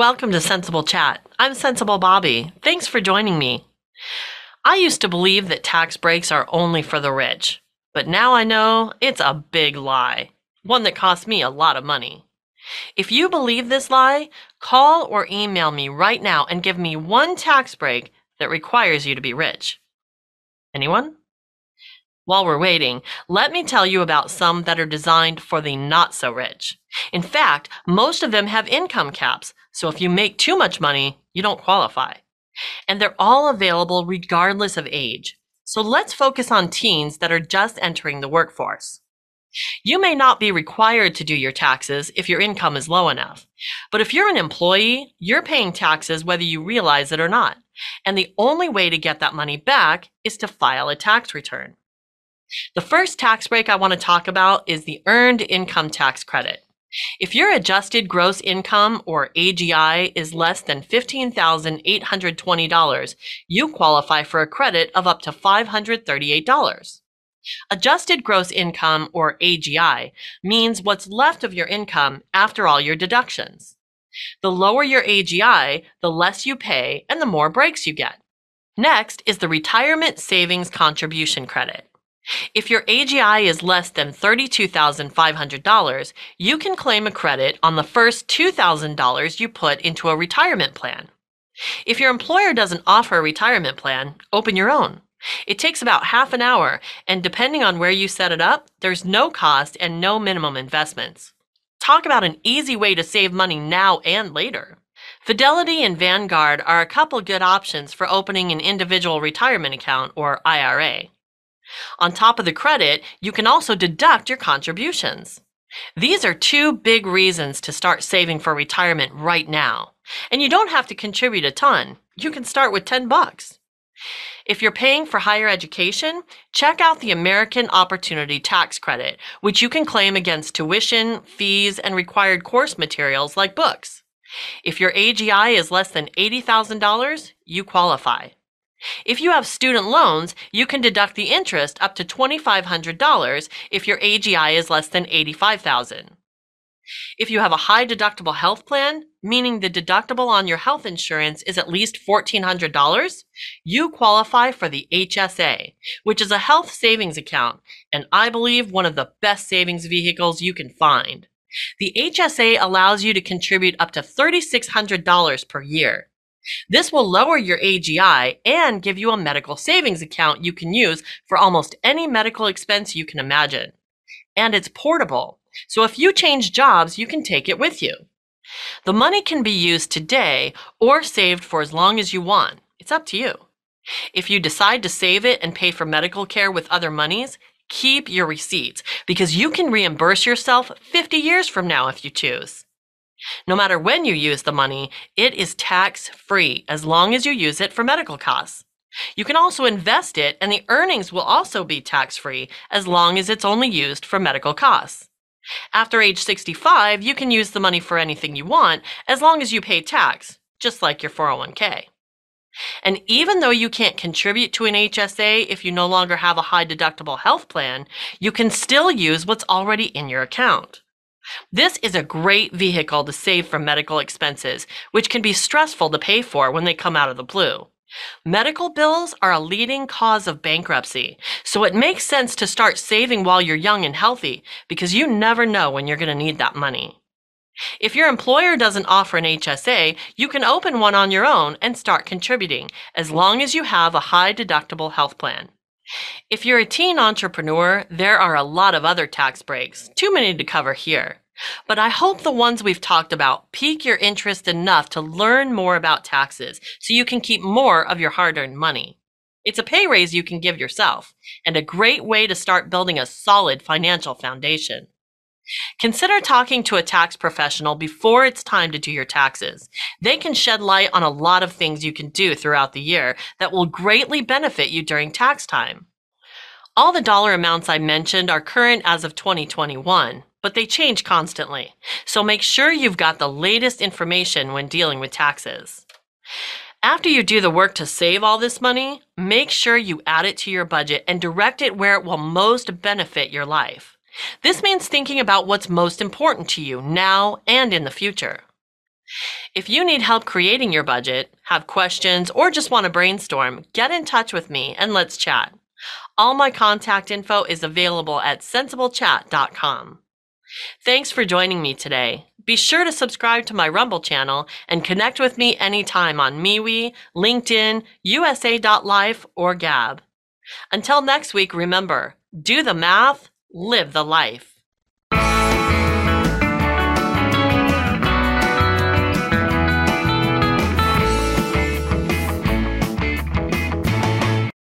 Welcome to Sensible Chat. I'm Sensible Bobby. Thanks for joining me. I used to believe that tax breaks are only for the rich, but now I know it's a big lie, one that cost me a lot of money. If you believe this lie, call or email me right now and give me one tax break that requires you to be rich. Anyone? While we're waiting, let me tell you about some that are designed for the not so rich. In fact, most of them have income caps, so if you make too much money, you don't qualify. And they're all available regardless of age. So let's focus on teens that are just entering the workforce. You may not be required to do your taxes if your income is low enough. But if you're an employee, you're paying taxes whether you realize it or not. And the only way to get that money back is to file a tax return. The first tax break I want to talk about is the Earned Income Tax Credit. If your adjusted gross income or AGI is less than $15,820, you qualify for a credit of up to $538. Adjusted gross income or AGI means what's left of your income after all your deductions. The lower your AGI, the less you pay and the more breaks you get. Next is the Retirement Savings Contribution Credit. If your AGI is less than $32,500, you can claim a credit on the first $2,000 you put into a retirement plan. If your employer doesn't offer a retirement plan, open your own. It takes about half an hour, and depending on where you set it up, there's no cost and no minimum investments. Talk about an easy way to save money now and later. Fidelity and Vanguard are a couple good options for opening an individual retirement account or IRA. On top of the credit, you can also deduct your contributions. These are two big reasons to start saving for retirement right now. And you don't have to contribute a ton. You can start with 10 bucks. If you're paying for higher education, check out the American Opportunity Tax Credit, which you can claim against tuition, fees, and required course materials like books. If your AGI is less than $80,000, you qualify. If you have student loans, you can deduct the interest up to $2,500 if your AGI is less than 85,000. If you have a high deductible health plan, meaning the deductible on your health insurance is at least $1,400, you qualify for the HSA, which is a health savings account, and I believe one of the best savings vehicles you can find. The HSA allows you to contribute up to $3,600 per year. This will lower your AGI and give you a medical savings account you can use for almost any medical expense you can imagine. And it's portable, so if you change jobs, you can take it with you. The money can be used today or saved for as long as you want. It's up to you. If you decide to save it and pay for medical care with other monies, keep your receipts because you can reimburse yourself 50 years from now if you choose. No matter when you use the money, it is tax free as long as you use it for medical costs. You can also invest it and the earnings will also be tax free as long as it's only used for medical costs. After age 65, you can use the money for anything you want as long as you pay tax, just like your 401k. And even though you can't contribute to an HSA if you no longer have a high deductible health plan, you can still use what's already in your account. This is a great vehicle to save for medical expenses, which can be stressful to pay for when they come out of the blue. Medical bills are a leading cause of bankruptcy, so it makes sense to start saving while you're young and healthy because you never know when you're going to need that money. If your employer doesn't offer an HSA, you can open one on your own and start contributing as long as you have a high deductible health plan. If you're a teen entrepreneur, there are a lot of other tax breaks, too many to cover here. But I hope the ones we've talked about pique your interest enough to learn more about taxes so you can keep more of your hard earned money. It's a pay raise you can give yourself and a great way to start building a solid financial foundation. Consider talking to a tax professional before it's time to do your taxes. They can shed light on a lot of things you can do throughout the year that will greatly benefit you during tax time. All the dollar amounts I mentioned are current as of 2021, but they change constantly. So make sure you've got the latest information when dealing with taxes. After you do the work to save all this money, make sure you add it to your budget and direct it where it will most benefit your life. This means thinking about what's most important to you now and in the future. If you need help creating your budget, have questions, or just want to brainstorm, get in touch with me and let's chat. All my contact info is available at sensiblechat.com. Thanks for joining me today. Be sure to subscribe to my Rumble channel and connect with me anytime on MeWe, LinkedIn, USA.life, or Gab. Until next week, remember do the math, live the life.